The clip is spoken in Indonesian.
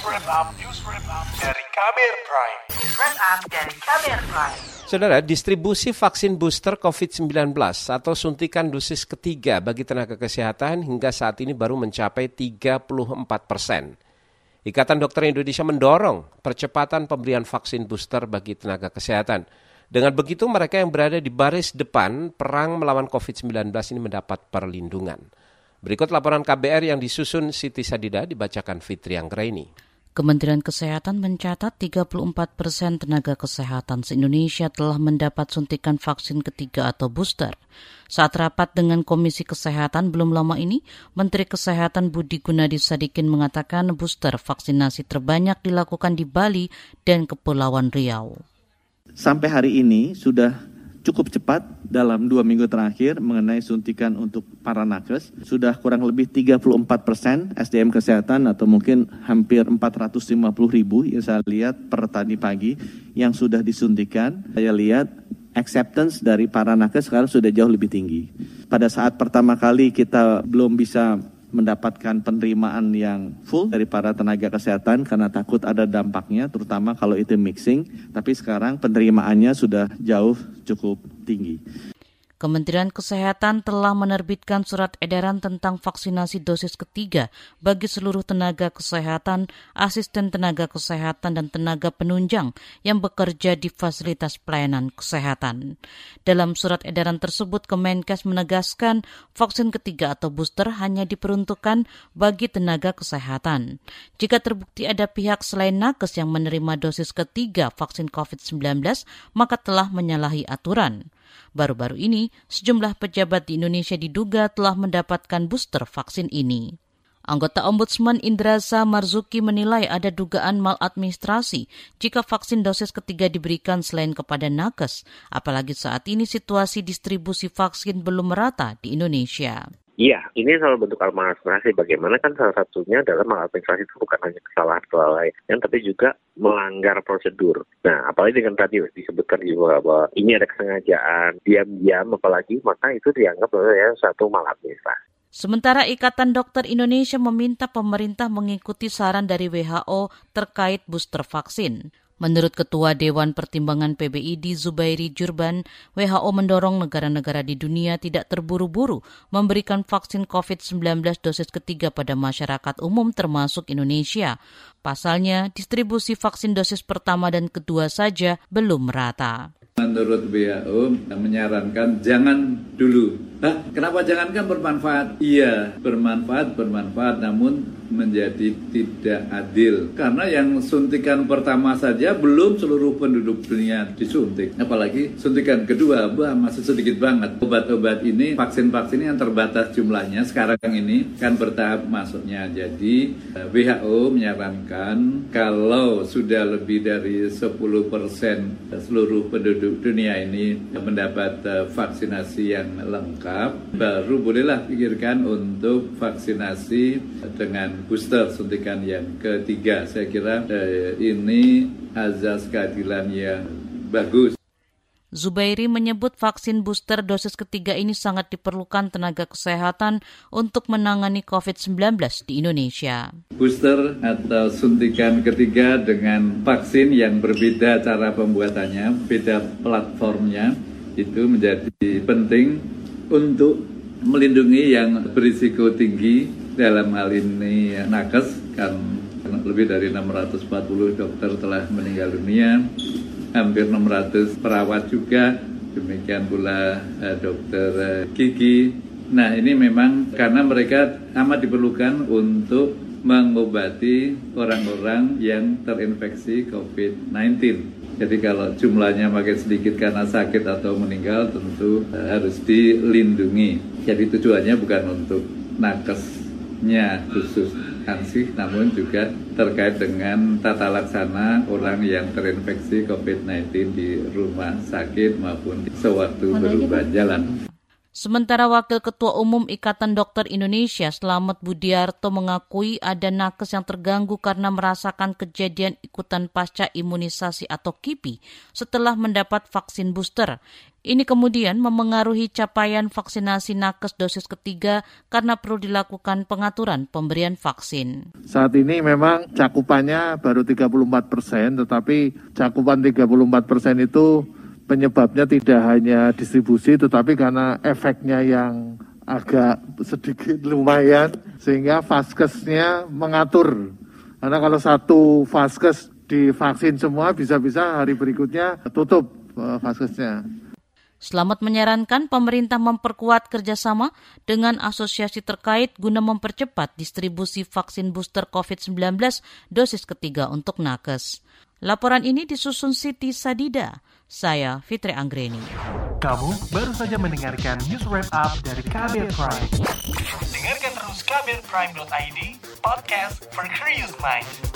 wrap dari Kamer Prime. News dari Kamer Prime. Saudara, distribusi vaksin booster COVID-19 atau suntikan dosis ketiga bagi tenaga kesehatan hingga saat ini baru mencapai 34 persen. Ikatan Dokter Indonesia mendorong percepatan pemberian vaksin booster bagi tenaga kesehatan. Dengan begitu, mereka yang berada di baris depan perang melawan COVID-19 ini mendapat perlindungan. Berikut laporan KBR yang disusun Siti Sadida dibacakan Fitri Anggraini. Kementerian Kesehatan mencatat 34 persen tenaga kesehatan se-Indonesia telah mendapat suntikan vaksin ketiga atau booster. Saat rapat dengan Komisi Kesehatan belum lama ini, Menteri Kesehatan Budi Gunadi Sadikin mengatakan booster vaksinasi terbanyak dilakukan di Bali dan Kepulauan Riau. Sampai hari ini sudah cukup cepat dalam dua minggu terakhir mengenai suntikan untuk para nakes. Sudah kurang lebih 34 persen SDM kesehatan atau mungkin hampir 450 ribu yang saya lihat per tadi pagi yang sudah disuntikan. Saya lihat acceptance dari para nakes sekarang sudah jauh lebih tinggi. Pada saat pertama kali kita belum bisa mendapatkan penerimaan yang full dari para tenaga kesehatan karena takut ada dampaknya terutama kalau itu mixing tapi sekarang penerimaannya sudah jauh cukup tinggi. Kementerian Kesehatan telah menerbitkan surat edaran tentang vaksinasi dosis ketiga bagi seluruh tenaga kesehatan, asisten tenaga kesehatan, dan tenaga penunjang yang bekerja di fasilitas pelayanan kesehatan. Dalam surat edaran tersebut, Kemenkes menegaskan vaksin ketiga atau booster hanya diperuntukkan bagi tenaga kesehatan. Jika terbukti ada pihak selain nakes yang menerima dosis ketiga vaksin COVID-19, maka telah menyalahi aturan. Baru-baru ini, sejumlah pejabat di Indonesia diduga telah mendapatkan booster vaksin ini. Anggota Ombudsman Indrasa Marzuki menilai ada dugaan maladministrasi jika vaksin dosis ketiga diberikan selain kepada nakes, apalagi saat ini situasi distribusi vaksin belum merata di Indonesia. Iya, ini soal bentuk maladministrasi. Bagaimana kan salah satunya adalah maladministrasi itu bukan hanya kesalahan kelalaian, tapi juga melanggar prosedur. Nah, apalagi dengan tadi disebutkan juga bahwa ini ada kesengajaan, diam-diam apalagi, maka itu dianggap ya satu maladministrasi. Sementara Ikatan Dokter Indonesia meminta pemerintah mengikuti saran dari WHO terkait booster vaksin. Menurut Ketua Dewan Pertimbangan PBID Zubairi Jurban, WHO mendorong negara-negara di dunia tidak terburu-buru memberikan vaksin COVID-19 dosis ketiga pada masyarakat umum termasuk Indonesia. Pasalnya, distribusi vaksin dosis pertama dan kedua saja belum merata. Menurut WHO menyarankan jangan dulu. Nah, kenapa jangan kan bermanfaat? Iya, bermanfaat, bermanfaat, namun menjadi tidak adil. Karena yang suntikan pertama saja belum seluruh penduduk dunia disuntik. Apalagi suntikan kedua bah masih sedikit banget. Obat-obat ini vaksin-vaksin yang terbatas jumlahnya sekarang ini kan bertahap masuknya. Jadi eh, WHO menyarankan kalau sudah lebih dari 10% seluruh penduduk dunia ini mendapat eh, vaksinasi yang lengkap baru bolehlah pikirkan untuk vaksinasi dengan booster suntikan yang ketiga. Saya kira eh, ini azas keadilan yang bagus. Zubairi menyebut vaksin booster dosis ketiga ini sangat diperlukan tenaga kesehatan untuk menangani COVID-19 di Indonesia. Booster atau suntikan ketiga dengan vaksin yang berbeda cara pembuatannya, beda platformnya, itu menjadi penting untuk melindungi yang berisiko tinggi dalam hal ini nakes kan lebih dari 640 dokter telah meninggal dunia hampir 600 perawat juga demikian pula eh, dokter eh, Kiki nah ini memang karena mereka amat diperlukan untuk mengobati orang-orang yang terinfeksi COVID-19 jadi kalau jumlahnya makin sedikit karena sakit atau meninggal tentu harus dilindungi. Jadi tujuannya bukan untuk nakes nya khusus ansih namun juga terkait dengan tata laksana orang yang terinfeksi COVID-19 di rumah sakit maupun sewaktu berubah jalan. Sementara Wakil Ketua Umum Ikatan Dokter Indonesia Selamat Budiarto mengakui ada nakes yang terganggu karena merasakan kejadian ikutan pasca imunisasi atau KIPI setelah mendapat vaksin booster. Ini kemudian memengaruhi capaian vaksinasi nakes dosis ketiga karena perlu dilakukan pengaturan pemberian vaksin. Saat ini memang cakupannya baru 34 persen, tetapi cakupan 34 persen itu penyebabnya tidak hanya distribusi, tetapi karena efeknya yang agak sedikit lumayan, sehingga vaskesnya mengatur. Karena kalau satu vaskes divaksin semua, bisa-bisa hari berikutnya tutup eh, vaskesnya. Selamat menyarankan pemerintah memperkuat kerjasama dengan asosiasi terkait guna mempercepat distribusi vaksin booster COVID-19 dosis ketiga untuk nakes. Laporan ini disusun Siti Sadida. Saya Fitri Anggreni. Kamu baru saja mendengarkan news wrap up dari Kabel Prime. Dengarkan terus kabelprime.id, podcast for curious mind.